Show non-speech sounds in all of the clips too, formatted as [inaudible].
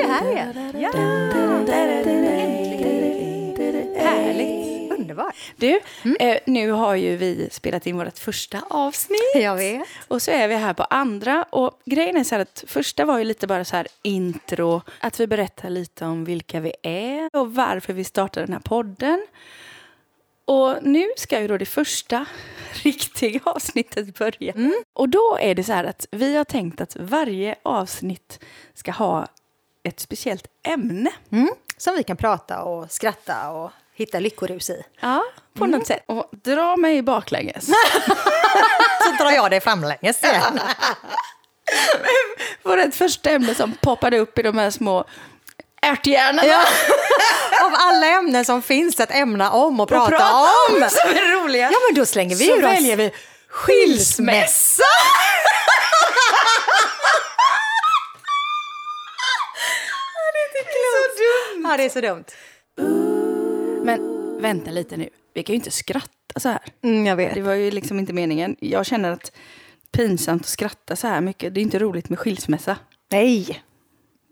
Är här igen. Ja! Härligt. Underbart. Du, eh, nu har ju vi spelat in vårt första avsnitt. Jag vet. Och så är vi här på andra. Och grejen är så här att första var ju lite bara så här intro. Att vi berättar lite om vilka vi är och varför vi startade den här podden. Och nu ska ju då det första [laughs] riktiga avsnittet börja. Och då är det så här att vi har tänkt att varje avsnitt ska ha ett speciellt ämne. Mm. Som vi kan prata och skratta och hitta lyckorus i. Ja, på något sätt. Och dra mig baklänges. [laughs] Så drar jag dig framlänges igen. [laughs] Vårt första ämne som poppade upp i de här små ärthjärnorna. Ja. [laughs] Av alla ämnen som finns att ämna om och prata, prata om. om, [laughs] som är roliga. Ja, men då slänger vi Så ur oss. väljer vi skilsmässa. [laughs] Ja, det är så dumt. Men vänta lite nu. Vi kan ju inte skratta så här. Mm, jag vet. Det var ju liksom inte meningen. Jag känner att pinsamt att skratta så här mycket. Det är inte roligt med skilsmässa. Nej.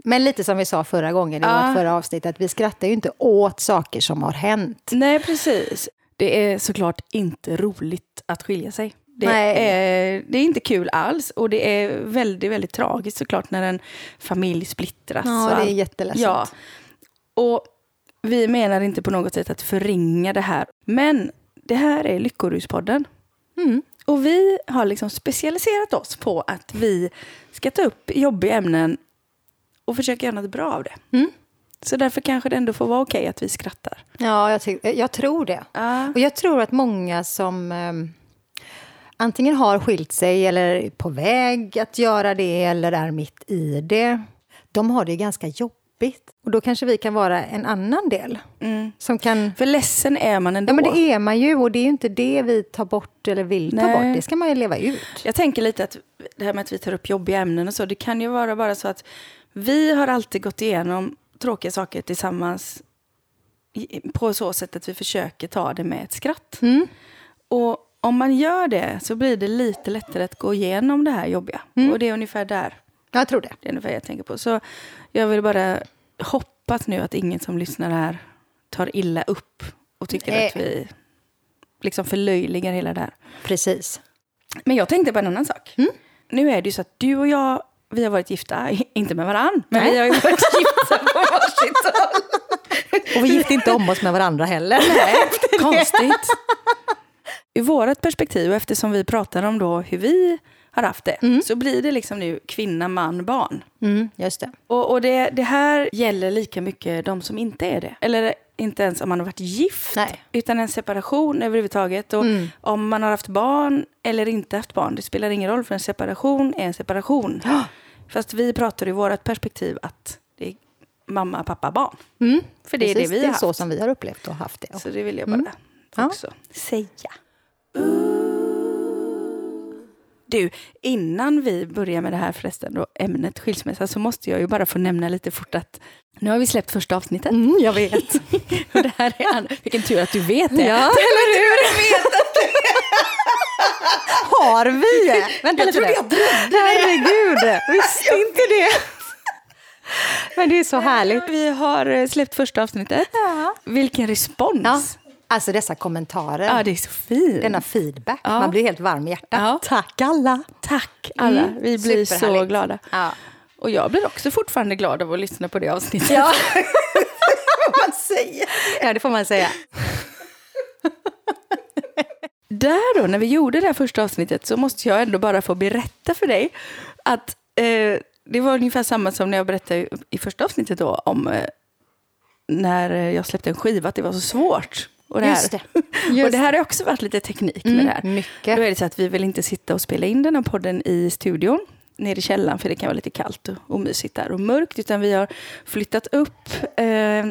Men lite som vi sa förra gången i Ja. vårt förra avsnitt, att vi skrattar ju inte åt saker som har hänt. Nej, precis. Det är såklart inte roligt att skilja sig. Det Nej. är, det är inte kul alls och det är väldigt, väldigt tragiskt såklart när en familj splittras. Ja, det är jätteledsamt. Ja. Och vi menar inte på något sätt att förringa det här. Men det här är Lyckoruspodden. Mm. Och vi har liksom specialiserat oss på att vi ska ta upp jobbiga ämnen och försöka göra något bra av det. Mm. Så därför kanske det ändå får vara okej att vi skrattar. Ja, jag, ty- jag tror det. Ja. Och jag tror att många som ehm, antingen har skilt sig eller är på väg att göra det eller är mitt i det, de har det ganska jobbigt. Och då kanske vi kan vara en annan del som kan... För ledsen är man ändå. Ja, men det är man ju och det är ju inte det vi tar bort eller vill ta Nej. bort. Det ska man ju leva ut. Jag tänker lite att det här med att vi tar upp jobbiga ämnen och så, det kan ju vara bara så att vi har alltid gått igenom tråkiga saker tillsammans på så sätt att vi försöker ta det med ett skratt. Mm. Och om man gör det så blir det lite lättare att gå igenom det här jobbiga. Mm. Och det är ungefär där, Jag tror det. det är ungefär jag tänker på. Så jag vill bara hoppas nu att ingen som lyssnar här tar illa upp och tycker Nej. att vi liksom förlöjligar hela det här. Precis. Men jag tänkte på en annan sak. Mm. Nu är det ju så att du och jag, vi har varit gifta, [laughs] inte med varann, men Nej. vi har ju varit [laughs] gifta på varsitt håll. Och vi gifte inte om oss med varandra heller. Nej, [laughs] konstigt. Ur vårt perspektiv, och eftersom vi pratar om då hur vi har haft det, så blir det liksom nu kvinna, man, barn. Mm, just det. Och, och det, det här gäller lika mycket de som inte är det. Eller inte ens om man har varit gift, Nej. utan en separation överhuvudtaget. Och Mm. om man har haft barn eller inte haft barn, det spelar ingen roll, för en separation är en separation. Fast vi pratar i vårt perspektiv att det är mamma, pappa, barn. Mm. För det är Precis, det vi har är så haft. som vi har upplevt och haft det. Så det vill jag bara Ja. också säga. Du, innan vi börjar med det här förresten, då, ämnet skilsmässa, så måste jag ju bara få nämna lite fort att nu har vi släppt första avsnittet. Mm, jag vet. [laughs] Och det här är an- Vilken tur att du vet det. Ja, eller hur? Har vi? Vänta lite nu. Herregud, visste inte det. Men det är så härligt. Vi har eh, släppt första avsnittet. Ja. Vilken respons! Ja, alltså dessa kommentarer, Ja, det är så fint. denna feedback. Ja. Man blir helt varm i hjärtat. Ja. Tack alla. Tack alla, Mm, vi blir så glada. Ja. Och jag blir också fortfarande glad av att lyssna på det avsnittet. Ja. [laughs] får man säga. Ja, det får man säga. Där då, när vi gjorde det här första avsnittet så måste jag ändå bara få berätta för dig att eh, det var ungefär samma som när jag berättade i första avsnittet då om eh, när jag släppte en skiva, att det var så svårt. Och det, här. Just det. [laughs] och Just det här har också varit lite teknik med Mm, det här. mycket. Då är det så att vi vill inte sitta och spela in den här podden i studion nere i källaren för det kan vara lite kallt och omysigt där och mörkt utan vi har flyttat upp eh,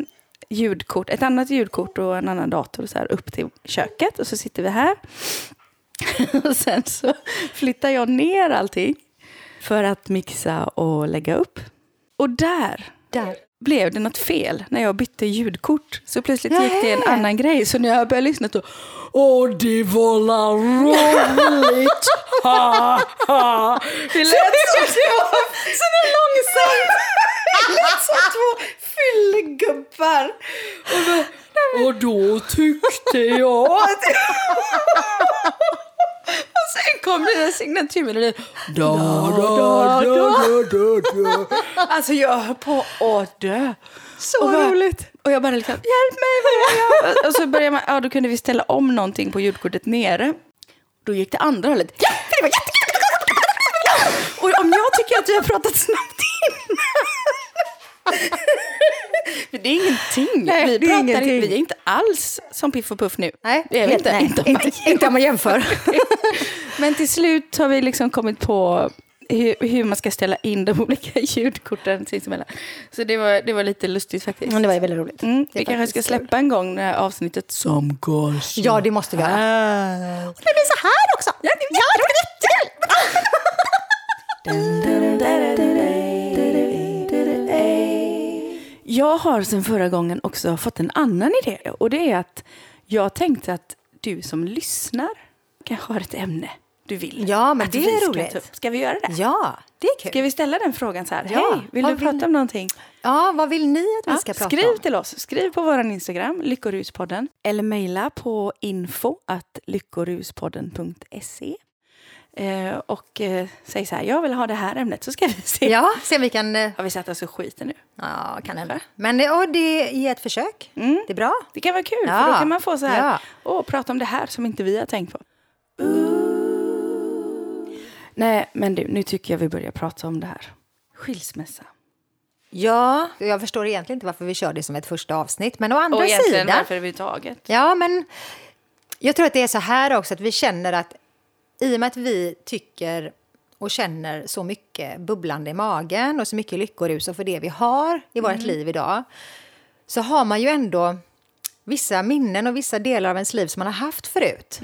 ljudkort, ett annat ljudkort och en annan dator så här upp till köket och så sitter vi här. [laughs] och sen så flyttar jag ner allting för att mixa och lägga upp. Och där, Där. Blev det något fel när jag bytte ljudkort. Så plötsligt gick det en annan grej. Så när jag började lyssna så... Åh, det var la roligt! [laughs] Ha, ha. Det lät som det var Sådär långsamt! Det lät som två fyllegubbar. Och då, och då tyckte jag att... [laughs] Och sen kom den där signaturmelodin. Da, da, da, da. Alltså jag höll på att dö. Så och bara, roligt. Och jag bara liksom, hjälp mig? Och så började man, ja då kunde vi ställa om någonting på ljudkortet nere. Då gick det andra hållet. Ja, för det var jätte... Och om jag tycker att vi har pratat snabbt innan. [laughs] Det är ingenting. Nej, vi, pratar ingenting. Inte, vi är inte alls som Piff och Puff nu. Nej, det är vi inte. nej, inte, om inte, inte om man jämför. [laughs] Men till slut har vi liksom kommit på hur, hur man ska ställa in de olika [laughs] ljudkorten sinsemellan. Så det var, det var lite lustigt faktiskt. Men det var väldigt roligt. Mm, vi kanske ska släppa en gång det här avsnittet som går så Ja, det måste vi göra. här. Och det blir så här också. Ja, det är jättekul! Jag har sen förra gången också fått en annan idé. Och det är att jag tänkte att du som lyssnar kanske har ett ämne du vill Ja, men att det är roligt. upp. Ska vi göra det? Ja, det är kul. Ska vi ställa den frågan så här? Ja, Hej, vill du vill- prata om någonting? Ja, vad vill ni att vi Ja, ska prata skriv om? till oss. Skriv på vår Instagram, Lyckoruspodden. Eller mejla på info lyckoruspodden.se. Eh, och eh, säg så här, jag vill ha det här ämnet, så ska vi se. Ja, se om vi kan... eh, Har vi satt oss i skiten nu? Ja, kan hända. Men det, ja, det är ett försök. Mm. Det är bra. Det kan vara kul, Ja. för då kan man få så här, Ja. åh, prata om det här som inte vi har tänkt på. Nej, men du, nu tycker jag vi börjar prata om det här. Skilsmässa. Ja, jag förstår egentligen inte varför vi kör det som ett första avsnitt. Men å andra Och sidan... varför överhuvudtaget. Ja, men jag tror att det är så här också att vi känner att i och med att vi tycker och känner så mycket bubblande i magen och så mycket lyckorus och för det vi har i vårt liv idag så har man ju ändå vissa minnen och vissa delar av ens liv som man har haft förut.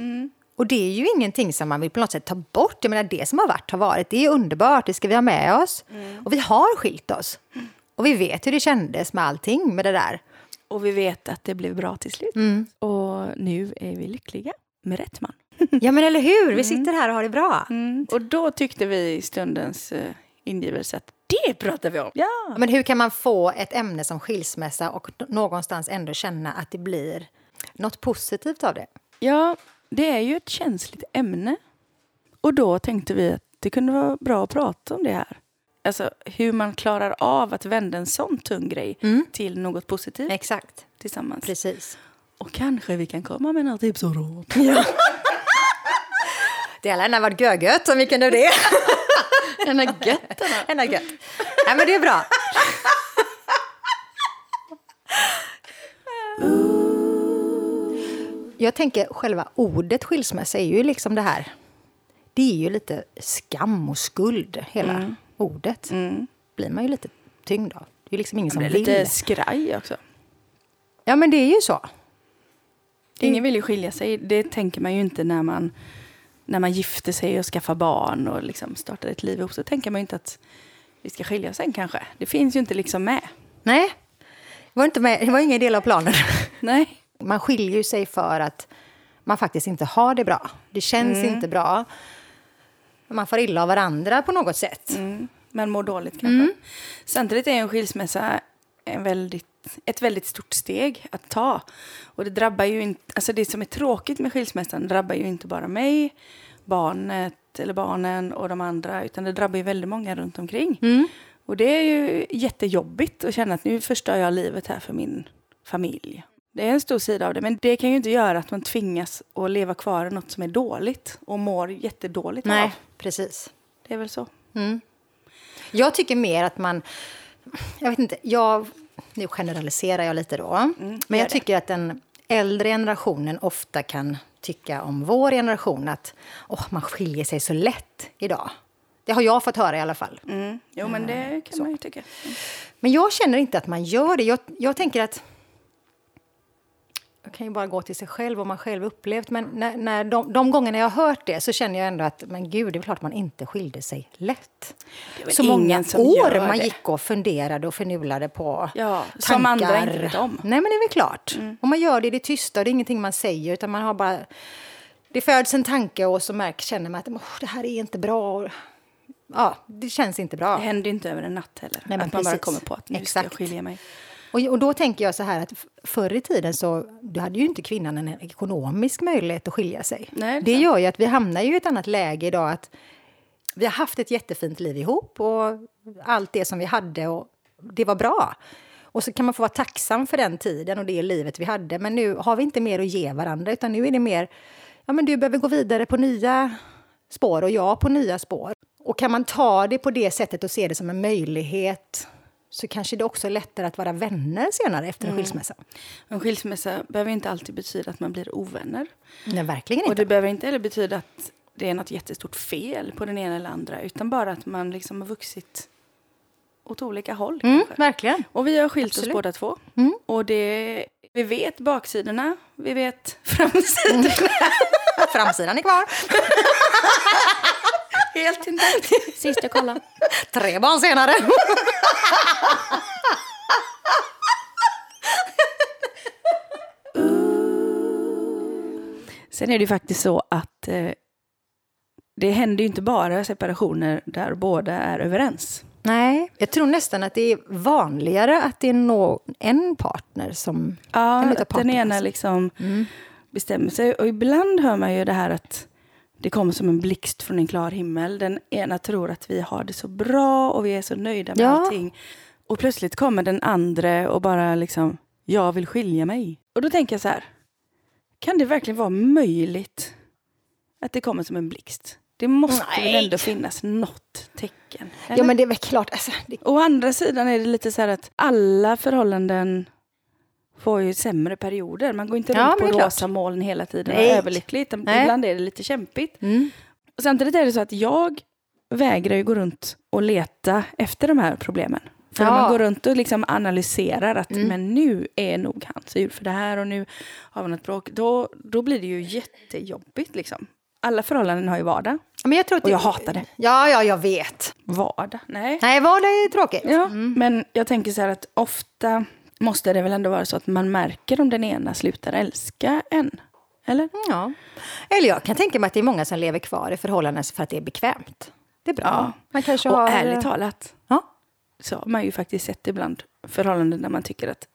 Och det är ju ingenting som man vill på något sätt ta bort. Jag menar, det som har varit har varit. Det är underbart, det ska vi ha med oss. Och vi har skilt oss. Och vi vet hur det kändes med allting med det där. Och vi vet att det blev bra till slut. Mm. Och nu är vi lyckliga med rätt man. Ja, men eller hur? Vi sitter här och har det bra. Och då tyckte vi i stundens uh, ingivelse att det pratar vi om. Ja. Men hur kan man få ett ämne som skilsmässa och någonstans ändå känna att det blir något positivt av det? ja, det är ju ett känsligt ämne. Och då tänkte vi att det kunde vara bra att prata om det här. Alltså hur man klarar av att vända en sån tung grej till något positivt Exakt, tillsammans. precis. Och kanske vi kan komma med några tips och råd. Det hade gärna varit gögött om vi kunde det. [laughs] Den är gött den gött. Nej, men det är bra. Jag tänker själva ordet skilsmässa är ju liksom det här. Det är ju lite skam och skuld, hela ordet. blir man ju lite tyngd av. Det är liksom ingen som Det är vill. lite skraj också. Ja, men det är ju så. Ingen vill ju skilja sig. Det tänker man ju inte när man, när man gifter sig och skaffar barn och liksom startar ett liv ihop. Så tänker man ju inte att vi ska skilja sen kanske. Det finns ju inte liksom med. Nej, det var, inte med, det var ingen del av planen. [laughs] Nej. Man skiljer sig för att man faktiskt inte har det bra. Det känns inte bra. Man får illa av varandra på något sätt. Mm. Men mår dåligt kanske. Samtidigt är en skilsmässa en väldigt, ett väldigt stort steg att ta. Och det drabbar ju inte, alltså det som är tråkigt med skilsmässan drabbar ju inte bara mig, barnet eller barnen och de andra, utan det drabbar ju väldigt många runt omkring. Och det är ju jättejobbigt att känna att nu förstör jag livet här för min familj. Det är en stor sida av det, men det kan ju inte göra att man tvingas att leva kvar i något som är dåligt och mår jättedåligt av. Nej, precis. Det är väl så. Jag tycker mer att man... Jag vet inte, jag, nu generaliserar jag lite då. men gör jag det. tycker att den äldre generationen ofta kan tycka om vår generation att åh, man skiljer sig så lätt idag. Det har jag fått höra i alla fall. Mm. Jo, men det kan man ju tycka. Men jag känner inte att man gör det. Jag, jag tänker att... kan ju bara gå till sig själv och man själv upplevt. Men när, när de, de gångerna jag har hört det så känner jag ändå att men gud, det är klart man inte skilde sig lätt. Så många år man gick och funderade och förnulade på ja, tankar. Som andra inte vet om. Nej, men det är väl klart. Mm. Och man gör det i det tysta, det är ingenting man säger utan man har bara... Det föds en tanke och så märker, känner man att oh, det här är inte bra. Ja, det känns inte bra. Det händer inte över en natt heller. Nej, att man bara kommer på att nu Exakt. ska jag skilja mig. Och, och då tänker jag så här att förr i tiden så du hade ju inte kvinnan en ekonomisk möjlighet att skilja sig. Nej, det, det gör ju att vi hamnar i ett annat läge idag. att Vi har haft ett jättefint liv ihop och allt det som vi hade och det var bra. Och så kan man få vara tacksam för den tiden och det livet vi hade. Men nu har vi inte mer att ge varandra utan nu är det mer, ja men du behöver gå vidare på nya spår och jag på nya spår. Och kan man ta det på det sättet och se det som en möjlighet så kanske det också är lättare att vara vänner senare efter en mm. skilsmässa. En skilsmässa behöver inte alltid betyda att man blir ovänner. Nej, verkligen inte. Och det behöver inte heller betyda att det är något jättestort fel på den ena eller andra, utan bara att man liksom har vuxit åt olika håll. Mm, verkligen. Och vi har skilt Absolut. oss båda två. Mm. Och det, vi vet baksidorna, vi vet framsidorna. [laughs] Framsidan är kvar. [laughs] Helt intakt. [laughs] Sist jag kollade. Tre barn senare. Sen är det ju faktiskt så att eh, det händer ju inte bara separationer där båda är överens. Nej, jag tror nästan att det är vanligare att det är no en partner som... Ja, att den ena liksom mm. bestämmer sig. Och ibland hör man ju det här att det kommer som en blixt från en klar himmel. Den ena tror att vi har det så bra och vi är så nöjda med ja. allting. Och plötsligt kommer den andra och bara liksom, jag vill skilja mig. Och då tänker jag så här, kan det verkligen vara möjligt att det kommer som en blixt? Det måste Nej. väl ändå finnas något tecken? Eller? Ja men det är väl klart. Alltså, det... Å andra sidan är det lite så här att alla förhållanden får ju sämre perioder. Man går inte runt på rosa moln hela tiden och är överlycklig. Ibland är det lite kämpigt. Mm. Och samtidigt är det så att jag vägrar ju gå runt och leta efter de här problemen. För ja. man går runt och liksom analyserar att mm. men nu är nog han sur för det här och nu har vi något bråk. Då, då blir det ju jättejobbigt. Liksom. Alla förhållanden har ju vardag. Men jag tror och jag hatar det. Ja, ja, jag vet. Vardag? Nej. Nej, vardag är tråkigt. Ja, mm. Men jag tänker så här att ofta måste det väl ändå vara så att man märker om den ena slutar älska en? Eller? Ja. Eller jag kan tänka mig att det är många som lever kvar i förhållanden för att det är bekvämt. Det är bra. Ja. Man kanske och har... ärligt talat ja? så har man ju faktiskt sett ibland förhållanden där man tycker att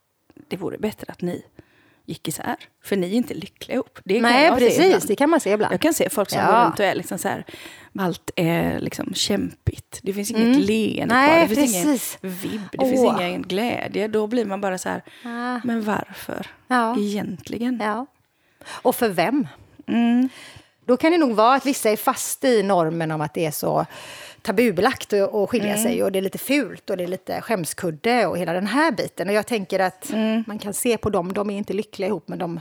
det vore bättre att ni gick isär. För ni är inte lyckliga ihop. Det Nej, precis. Det kan man se ibland. Jag kan se folk som ja. går runt och är liksom så här, allt är liksom kämpigt. Det finns inget mm. leende kvar. Det finns precis. ingen vibb. Det oh. finns ingen glädje. Då blir man bara så här, ah. men varför? Ja. Egentligen. Ja. Och för vem? Mm. Då kan det nog vara att vissa är fast i normen om att det är så tabubelagt att skilja mm. sig och det är lite fult och det är lite skämskudde och hela den här biten. Och jag tänker att mm. man kan se på dem, de är inte lyckliga ihop men de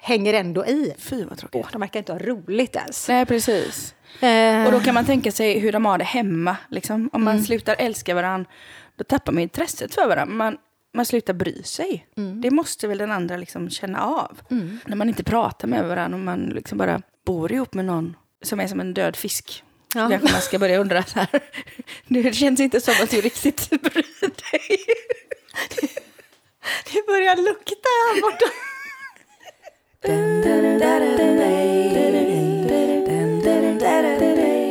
hänger ändå i. Fy vad tråkigt. Oh, de verkar inte ha roligt ens. Nej, precis. Eh. Och då kan man tänka sig hur de har det hemma. Liksom. Om man mm. slutar älska varandra, då tappar man intresset för varandra. Man, man slutar bry sig. Mm. Det måste väl den andra liksom känna av. Mm. När man inte pratar med varandra och man liksom bara bor ihop med någon som är som en död fisk. Ja. Kanske man ska börja undra så här. [laughs] Det känns inte som att du riktigt [laughs] bryr dig. Det börjar lukta här borta.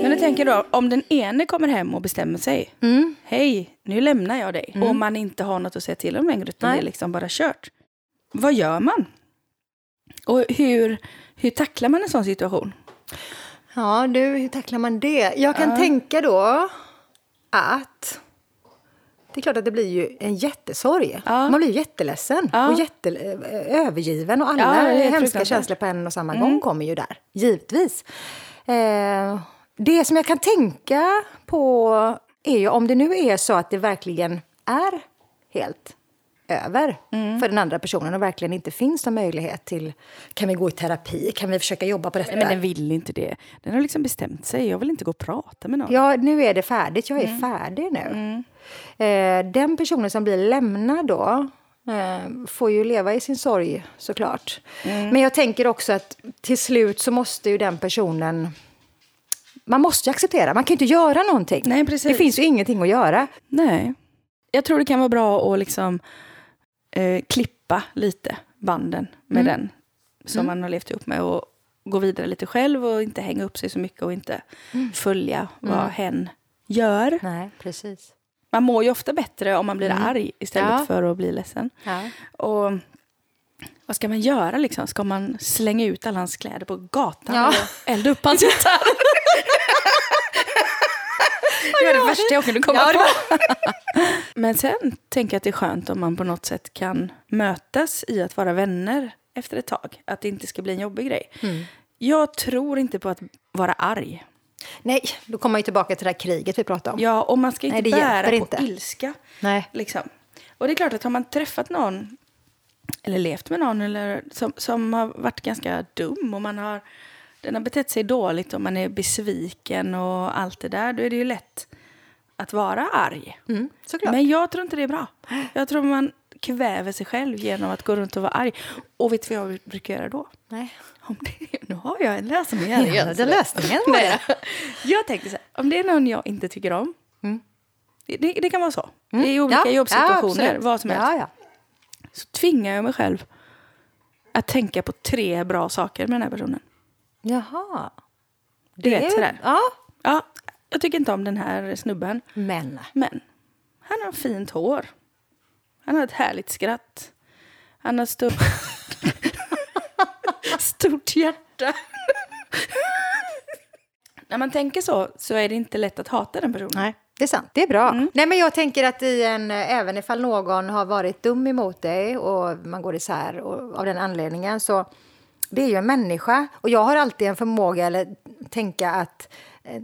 Men jag tänker då, om den ene kommer hem och bestämmer sig. Mm. Hej, nu lämnar jag dig. Mm. Och man inte har något att säga till om längre, utan Nej. det är liksom bara kört. Vad gör man? Och hur, hur tacklar man en sån situation? Ja, du, hur tacklar man det? Jag kan ja. tänka då att det är klart att det blir ju en jättesorg. Ja. Man blir jätteledsen ja. och jätte, eh, övergiven och alla ja, hemska känslor på en och samma mm. gång kommer ju där, givetvis. Eh, det som jag kan tänka på är ju om det nu är så att det verkligen är helt över mm. för den andra personen och verkligen inte finns någon möjlighet till kan vi gå i terapi, kan vi försöka jobba på detta? Nej, men den vill inte det. Den har liksom bestämt sig, jag vill inte gå och prata med någon. Ja, nu är det färdigt, jag är mm. färdig nu. Mm. Eh, den personen som blir lämnad då, Eh, får ju leva i sin sorg såklart. Men jag tänker också att till slut så måste ju den personen... Man måste ju acceptera, man kan ju inte göra någonting. Nej, precis. Det finns ju ingenting att göra. Nej. Jag tror det kan vara bra att liksom eh, klippa lite banden med Mm. den som man har levt ihop med och gå vidare lite själv och inte hänga upp sig så mycket och inte Mm. följa vad hen gör. Nej, precis. Man mår ju ofta bättre om man blir arg istället Mm. Ja. för att bli ledsen. Ja. Och vad ska man göra liksom? Ska man slänga ut alla hans kläder på gatan Ja. eller elda upp hans gitarr? [laughs] [laughs] var det värsta jag kunde komma Ja, på. [laughs] Men sen tänker jag att det är skönt om man på något sätt kan mötas i att vara vänner efter ett tag. Att det inte ska bli en jobbig grej. Mm. Jag tror inte på att vara arg. Nej, då kommer man ju tillbaka till det här kriget vi pratade om. Ja, och man ska inte Nej, bära på inte. ilska. Nej. Liksom. Och det är klart att har man träffat någon eller levt med någon eller som, som har varit ganska dum och man har, den har betett sig dåligt och man är besviken och allt det där, då är det ju lätt att vara arg. Mm. Men jag tror inte det är bra. Jag tror man kväver sig själv genom att gå runt och vara arg. Och vet du vad jag brukar göra då? Nej. Om det, nu har jag en lösning här. Ja, det lösningen var det. [laughs] Jag tänker så här, om det är någon jag inte tycker om. Det, det, det kan vara så. Det är olika Mm. Ja, jobbsituationer, absolut. vad som helst. Ja, ja. Så tvingar jag mig själv att tänka på tre bra saker med den här personen. Jaha. Det vet är- sådär. Ja. Ja, jag tycker inte om den här snubben. Men. Men han har fint hår. Han har ett härligt skratt. Han har stort, [laughs] stort hjärta. När man tänker så, så är det inte lätt att hata den personen. Nej, det är sant. Det är bra. Mm. Nej, men jag tänker att i en, även ifall någon har varit dum emot dig och man går isär och, av den anledningen så det är ju en människa. Och jag har alltid en förmåga eller tänka att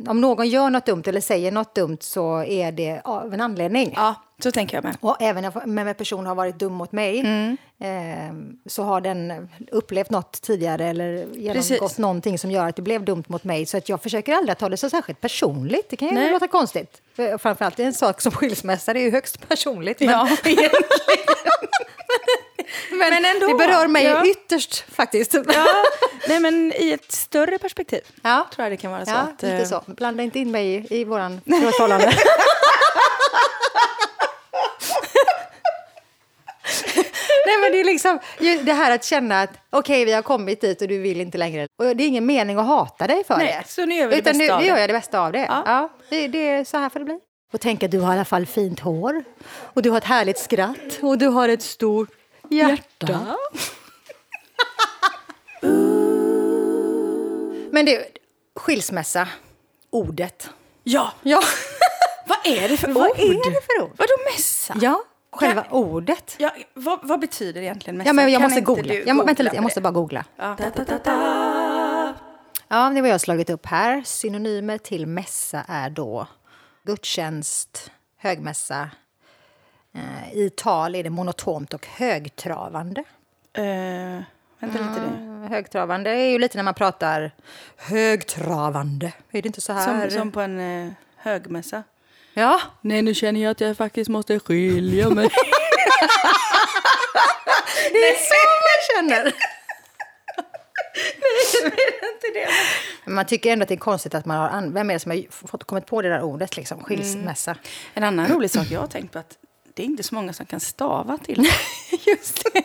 om någon gör något dumt eller säger något dumt så är det av en anledning. Ja, så tänker jag med. Och även om en person har varit dum mot mig Mm. eh, så har den upplevt något tidigare eller genomgått Precis. någonting som gör att det blev dumt mot mig. Så att jag försöker aldrig att ta det så särskilt personligt. Det kan ju Nej. låta konstigt. För Framförallt en sak som [laughs] skilsmässa, det är ju högst personligt. Men, Ja. [laughs] [laughs] [laughs] men, Men ändå. det berör mig Ja. ytterst faktiskt. Ja, [laughs] nej men i ett större perspektiv Ja. tror jag det kan vara så. Ja, att, lite eh, så. Blanda inte in mig i, i våran [laughs] förhållande. Nej, men det är liksom det här att känna att okej, vi har kommit dit och du vill inte längre. Och det är ingen mening att hata dig för Nej, det. så nu gör vi det Utan bästa nu, av det. gör jag det bästa av det. Ja. Ja. det, det är så här får det bli. Och tänk att du har i alla fall fint hår. Och du har ett härligt skratt. Och du har ett stort hjärta. [laughs] Men du, skilsmässa, ordet. Ja, Ja, [laughs] vad är det för vad ord? är det för ord? Vadå mässa? Ja, själva ordet. Ja, vad, vad betyder egentligen mässa? Ja, men jag Kan måste googla. Jag, må- vänta googla lite, jag måste bara googla. Ja. Da, da, da, da. Ja, det var jag slagit upp här. Synonymer till mässa är då gudstjänst, högmässa. Eh, I tal är det monotont och högtravande. Eh, vänta lite nu. Eh, Högtravande är ju lite när man pratar högtravande. Är det inte så här? Som, som på en eh, högmässa. Ja, Nej, nu känner jag att jag faktiskt måste skilja mig. [laughs] det är så man känner. Men man tycker ändå att det är konstigt att man har... Vem är det som har fått, kommit på det där ordet, liksom? Skilsmässa. En annan rolig sak jag har tänkt på att det är inte så många som kan stava till. [laughs] Just det.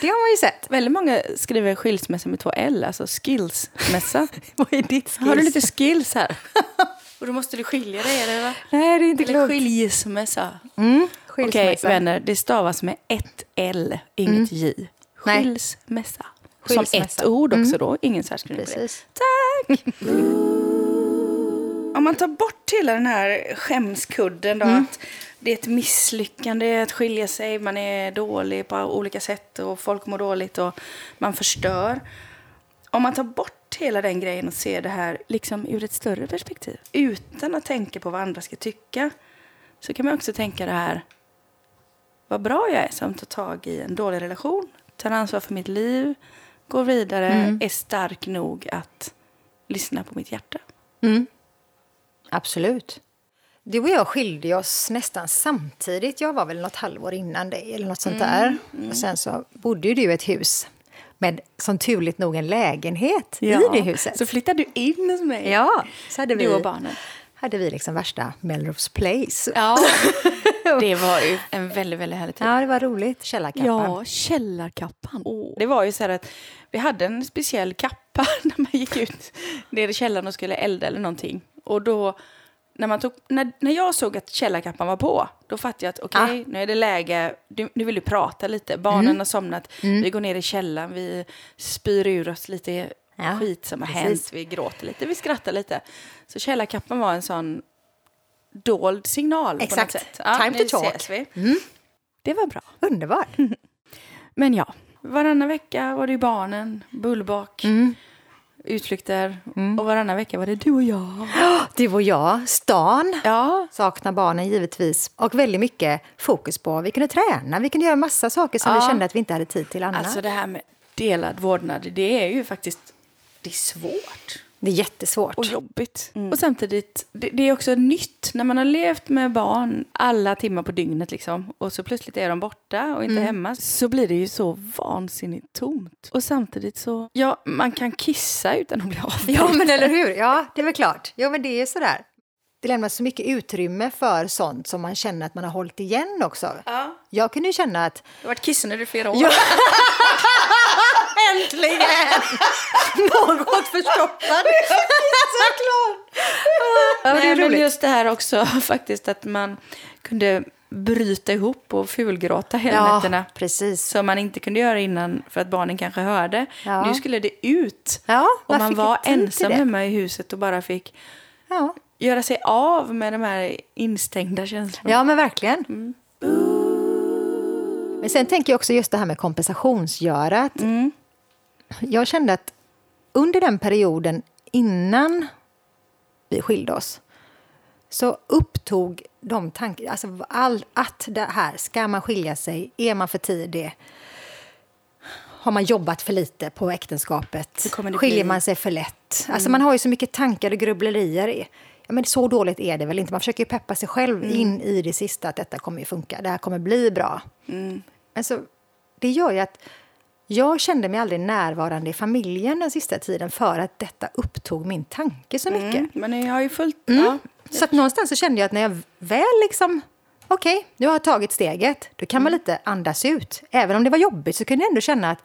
Det har man ju sett. Väldigt många skriver skilsmässa med två L, alltså skillsmässa. [laughs] Vad är ditt skills? Har du lite skills här? [laughs] Och då måste du skilja dig, eller va? Nej, det är inte Eller klokt. skilsmässa. Mm, Okej, skilsmässa. vänner, det stavas med ett L, inget J. Nej. Skilsmässa. Skilsmässa. Som ett ord också då, ingen särskrivning det. Precis. Tack! Om man tar bort hela den här skämskudden då, att det är ett misslyckande att skilja sig, man är dålig på olika sätt och folk mår dåligt och man förstör. Om man tar bort hela den grejen och ser det här liksom ur ett större perspektiv, utan att tänka på vad andra ska tycka, så kan man också tänka det här, vad bra jag är som tar tag i en dålig relation, tar ansvar för mitt liv, går vidare, är stark nog att lyssna på mitt hjärta. Mm. Absolut. Du och jag skilde oss nästan samtidigt. Jag var väl något halvår innan dig eller något sånt där. Och sen så bodde du i ett hus med som turligt nog en lägenhet i det huset. Så flyttade du in hos mig. Ja, så hade vi, Du och barnen. hade vi liksom värsta Melrose Place. Ja, [laughs] det var ju en väldigt, väldigt härlig tid. Ja, det var roligt. Källarkappan. Ja, källarkappan. Det var ju så här att vi hade en speciell kappa [laughs] när man gick ut ner i källaren och skulle elda eller någonting. Och då, när, man tog, när, när jag såg att källarkappan var på, då fattade jag att okej, nu är det läge, du, nu vill du prata lite. Barnen har somnat, vi går ner i källaren, vi spyr ur oss lite Ja, skit som har precis. hänt, vi gråter lite, vi skrattar lite. Så källarkappan var en sån dold signal Exakt. på något sätt. Ja, Time to talk. vi. Det var bra. Underbart. [laughs] Men ja, varannan vecka var det ju barnen, bullbak, Mm. utflykter. Och varannan vecka var det du och jag. [gasps] Du och jag, stan. Ja, Saknar barnen givetvis. Och väldigt mycket fokus på vi kunde träna, vi kunde göra massa saker som Ja. vi kände att vi inte hade tid till annars. alltså det här med delad vårdnad, det är ju faktiskt det är svårt det är jättesvårt. och jobbigt. Och samtidigt, det, det är också nytt när man har levt med barn alla timmar på dygnet liksom och så plötsligt är de borta och inte hemma så blir det ju så vansinnigt tomt. Och samtidigt så, ja, man kan kissa utan att bli [laughs] avbränd. Ja, men eller hur? Ja, det är väl klart. Ja, men det är sådär. Det lämnas så mycket utrymme för sånt som man känner att man har hållit igen också. Ja. Jag kunde ju känna att Jag har varit kissnödig i flera år. Ja. [laughs] Äntligen! [laughs] Något förstoppad. [laughs] Såklart! Nej, är men roligt. just det här också [laughs] faktiskt att man kunde bryta ihop och fulgråta hela Ja, nätterna. precis. Som man inte kunde göra innan för att barnen kanske hörde. Ja. Nu skulle det ut. Ja, och man var ensam hemma i huset och bara fick Ja. göra sig av med de här instängda känslorna. ja, men verkligen. Men sen tänker jag också just det här med kompensationsgörat. Jag kände att under den perioden innan vi skilde oss så upptog de tankar, alltså all, att det här, ska man skilja sig, är man för tidig, har man jobbat för lite på äktenskapet, skiljer? Mm. man sig för lätt. Alltså man har ju så mycket tankar och grubblerier. i. Ja, men så dåligt är det väl inte. Man försöker ju peppa sig själv Mm. in i det sista att detta kommer ju funka, det här kommer bli bra. Mm. Alltså, det gör ju att jag kände mig aldrig närvarande i familjen den sista tiden för att detta upptog min tanke så mycket. Mm, men jag har ju fullt... Mm. Ja. Så att någonstans så kände jag att när jag väl liksom, okej, nu har jag tagit steget, då kan man Mm. lite andas ut. Även om det var jobbigt så kunde jag ändå känna att,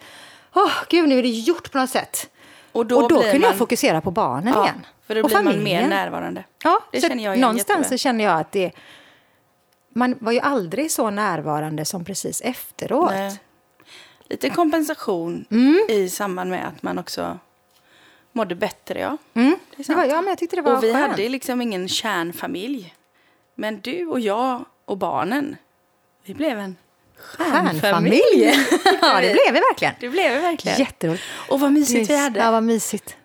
åh gud, nu är det gjort på något sätt. Och då, och då kunde man, jag fokusera på barnen ja, igen. För då och blir man mer familjen. närvarande. Ja, Det så känner jag Någonstans jätteväl. så känner jag att det, man var ju aldrig så närvarande som precis efteråt. Nej. Lite kompensation Mm. i samband med att man också mådde bättre. Ja. Mm. Det Det var, ja, men jag tyckte det var och vi skönt. hade liksom ingen kärnfamilj. Men du och jag och barnen, vi blev en stjärnfamilj. Stjärnfamilj! [laughs] ja, det blev vi verkligen. Det blev vi verkligen. Jätteroligt. Och vad mysigt vi hade. Ja, vad mysigt.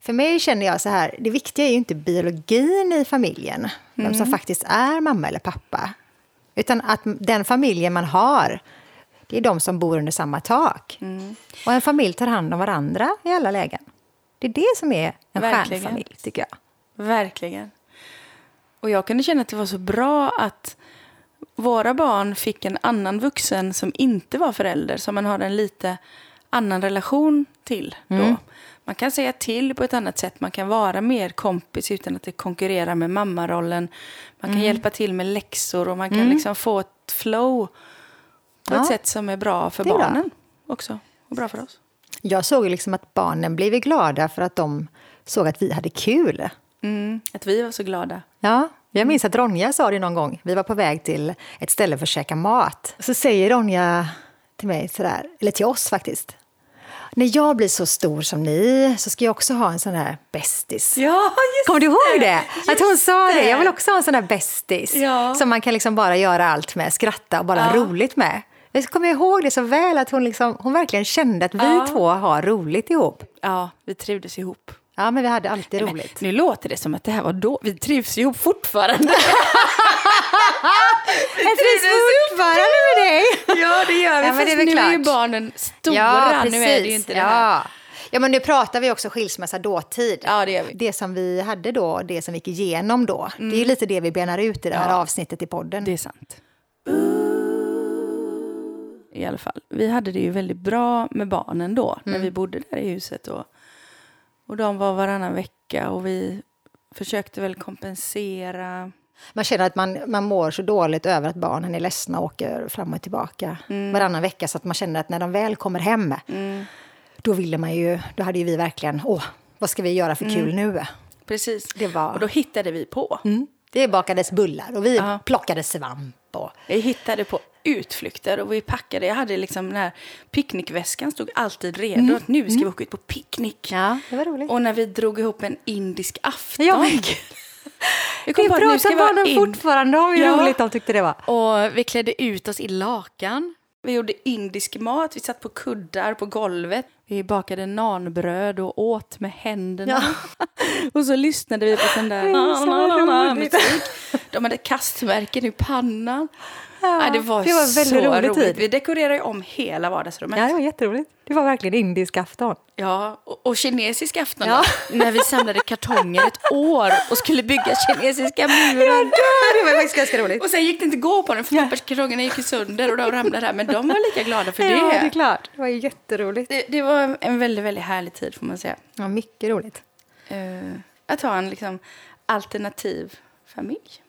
För mig känner jag så här, det viktiga är ju inte biologin i familjen, vem Mm. som faktiskt är mamma eller pappa. Utan att den familjen man har, det är de som bor under samma tak. Mm. Och en familj tar hand om varandra i alla lägen. Det är det som är en Verkligen. stjärnfamilj, tycker jag. Verkligen. Och jag kunde känna att det var så bra att våra barn fick en annan vuxen som inte var förälder, som man har en lite annan relation till då. Man kan säga till på ett annat sätt, man kan vara mer kompis utan att det konkurrerar med mammarollen. Man kan hjälpa till med läxor och man kan liksom få ett flow på Ja. ett sätt som är bra för är bra. barnen också. Och bra för oss. Jag såg liksom att barnen blev glada för att de såg att vi hade kul. Mm, att vi var så glada. Ja, jag minns att Ronja sa det någon gång. Vi var på väg till ett ställe för att käka mat. Så säger Ronja till mig sådär, eller till oss faktiskt. När jag blir så stor som ni så ska jag också ha en sån här bästis. Ja, Kommer du ihåg det? Att hon sa det. Jag vill också ha en sån här bästis. Ja. Som man kan liksom bara göra allt med, skratta och bara Ja. roligt med. Jag kommer ihåg det så väl att hon, liksom, hon verkligen kände att vi Ja. två har roligt ihop. Ja, vi trivdes ihop. Ja, men vi hade alltid Men roligt. Nu låter det som att det här var då. Vi trivs ihop fortfarande. [laughs] Jag trivs fortfarande med dig! ja, det gör vi. Ja, men det är nu är ju klart. barnen stora. Nu är det ju inte det här. Ja. Ja, men nu pratar vi också skilsmässa dåtid. Ja, det gör vi. Det som vi hade då, det som vi gick igenom då, det är ju lite det vi benar ut i det här Ja. avsnittet i podden. Det är sant. I alla fall. Vi hade det ju väldigt bra med barnen då, när vi bodde där i huset. Och, och de var varannan vecka och vi försökte väl kompensera. Man känner att man, man mår så dåligt över att barnen är ledsna och åker fram och tillbaka varannan vecka, så att man känner att när de väl kommer hem, då ville man ju, då hade ju vi verkligen, åh, vad ska vi göra för kul nu? Precis. Det var- Och då hittade vi på. Mm. Det bakades bullar och vi Ja. plockade svamp. Och, Vi hittade på utflykter och vi packade. Jag hade liksom den här picknickväskan stod alltid redo. Att nu ska vi åka ut på picknick. ja, det var roligt. Och när vi drog ihop en indisk afton. Ja, men [laughs] vi pratar barnen fortfarande om hur Ja. roligt de tyckte det var. Och vi klädde ut oss i lakan. Vi gjorde indisk mat. Vi satt på kuddar på golvet. Vi bakade nanbröd och åt med händerna. [laughs] och så lyssnade vi på sån där [laughs] så roligt. musik. [laughs] De hade kastmärken i pannan. Ja, det var, det var väldigt så rolig roligt. tid. Vi dekorerade ju om hela vardagsrummet. Ja, det var jätteroligt. Det var verkligen indisk afton. Ja, och, och kinesisk afton Ja. då, när vi samlade kartonger ett år och skulle bygga kinesiska muren. Det var faktiskt ganska roligt. Och sen gick det inte att gå på den för papperskartongerna gick sönder och de ramlade här. Men de var lika glada för det. Ja, det är klart. Det var jätteroligt. Det, det var en väldigt, väldigt härlig tid får man säga. Ja, mycket roligt. Eh, att ha en liksom, alternativ familj.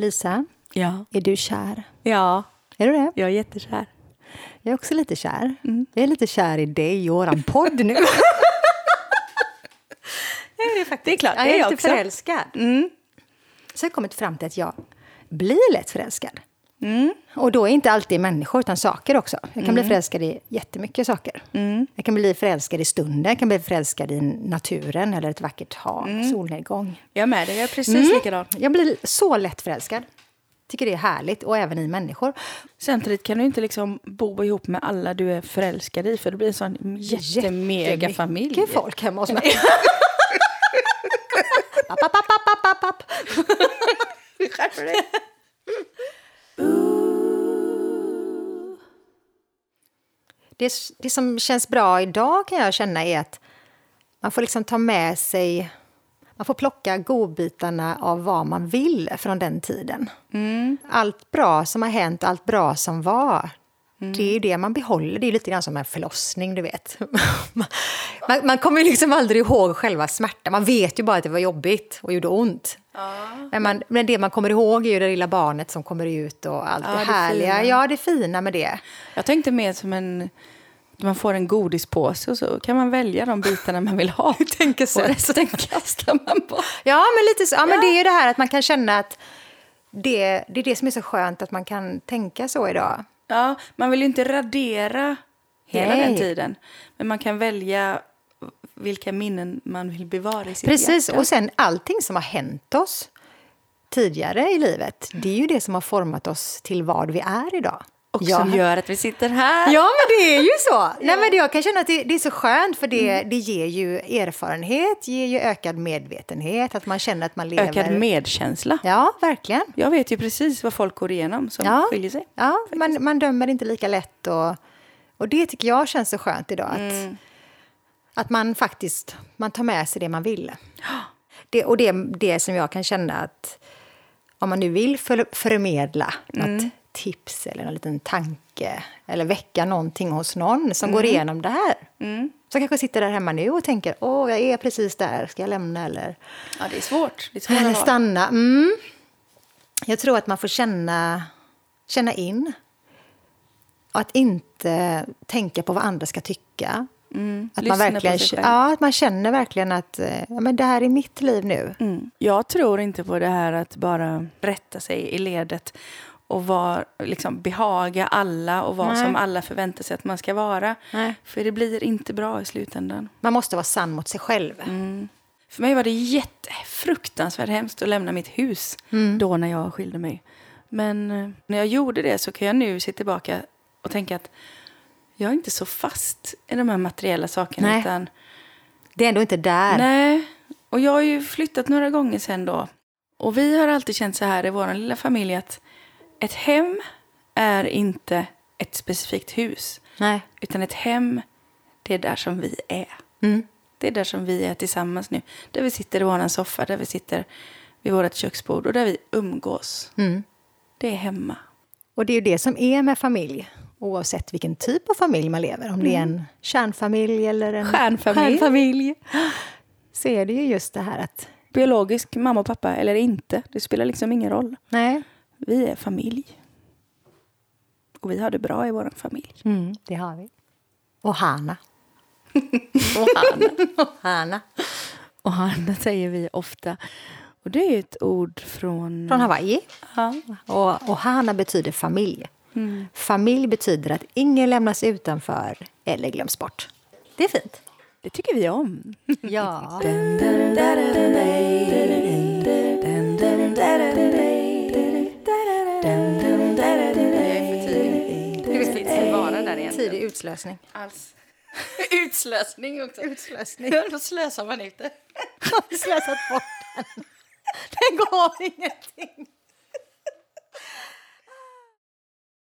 Lisa, Ja. är du kär? Ja, Är du det? jag är jättekär. Jag är också lite kär. Jag är lite kär i dig och våran podd nu. [laughs] Det är klart, Jag det är är jag lite också. förälskad. Mm. Så jag har kommit fram till att jag blir lätt förälskad. Och då är inte alltid människor, utan saker också. Jag kan bli förälskad i jättemycket saker. Jag kan bli förälskad i stunden, jag kan bli förälskad i naturen eller ett vackert hav, solnedgång. Jag med dig, jag är precis likadan. Jag blir så lätt förälskad. Tycker det är härligt, och även i människor. Samtidigt kan du inte liksom bo ihop med alla du är förälskad i för det blir en sån jättemega familj. Mycket folk hemma hos mig. App, app, app, app, app, det, det som känns bra idag kan jag känna är att man får liksom ta med sig... Man får plocka godbitarna av vad man vill från den tiden. Allt bra som har hänt, allt bra som var, det är ju det man behåller. Det är lite grann som en förlossning, du vet. [laughs] man, man kommer liksom aldrig ihåg själva smärtan. Man vet ju bara att det var jobbigt och gjorde ont. Men, man, men det man kommer ihåg är ju det lilla barnet som kommer ut och allt Ja, det det härliga. fina. ja, det fina med det. Jag tänkte mer som en... Man får en godispåse och så kan man välja de bitarna man vill ha. [laughs] tänker och resten kastar man på. Ja, men lite så. Ja, men det är ju det här att man kan känna att det, det är det som är så skönt att man kan tänka så idag. Ja, man vill ju inte radera hela Nej. den tiden. Men man kan välja vilka minnen man vill bevara i sitt Precis, hjärta. och sen allting som har hänt oss tidigare i livet, det är ju det som har format oss till vad vi är idag. Och Ja. som gör att vi sitter här. Ja, men det är ju så. [laughs] Nej, men jag kan känna att det, det är så skönt, för det, det ger ju erfarenhet, ger ju ökad medvetenhet, att man känner att man lever... Ökad medkänsla. Ja, verkligen. Jag vet ju precis vad folk går igenom som Ja, skiljer sig. ja man, man dömer inte lika lätt. Och, och det tycker jag känns så skönt idag. Att, Mm. att man faktiskt man tar med sig det man vill. Det, och det det som jag kan känna att om man nu vill för, förmedla Mm. något tips eller en liten tanke eller väcka någonting hos någon som går Mm. igenom det här. Som kanske sitter där hemma nu och tänker åh, jag är precis där, ska jag lämna eller Ja, det är svårt. Det är stanna. Mm. Jag tror att man får känna, känna in. Och att inte tänka på vad andra ska tycka. Att, man verkligen, ja, att man känner verkligen att eh, ja, men det här är mitt liv nu. Mm. Jag tror inte på det här att bara rätta sig i ledet och var, liksom, behaga alla och vara som alla förväntar sig att man ska vara. Nej. För det blir inte bra i slutändan. Man måste vara sann mot sig själv. För mig var det jättefruktansvärt hemskt att lämna mitt hus då när jag skilde mig. Men eh, när jag gjorde det så kan jag nu se tillbaka och tänka att jag är inte så fast i de här materiella sakerna. Nej. Utan, Det är ändå inte där. nej. Och jag har ju flyttat några gånger sen då. Och vi har alltid känt så här i vår lilla familj att ett hem är inte ett specifikt hus. Nej. Utan ett hem, det är där som vi är. Mm. Det är där som vi är tillsammans nu. Där vi sitter i vår soffa, där vi sitter vid vårt köksbord och där vi umgås. Mm. Det är hemma. Och det är ju det som är med familj, oavsett vilken typ av familj man lever. Om det är en kärnfamilj eller en Stjärnfamilj. stjärnfamilj. Så är det ju just det här att, Biologisk mamma och pappa eller inte, det spelar liksom ingen roll. nej, Vi är familj. Och vi har det bra i vår familj. mm, det har vi. Och Hanna. Och Hanna. Och Hanna. Och Hanna säger vi ofta. Och det är ett ord från... Från Hawaii. Ja. Och, och Hana betyder familj. Mm. Familj betyder att ingen lämnas utanför eller glöms bort. Det är fint. Det tycker vi om. Ja. Där egentligen? Tidig utslösning. Alls. [laughs] Utslösning också. Utslösning. [laughs] Då slösar man ut det. Slösat bort den? Den gav ingenting.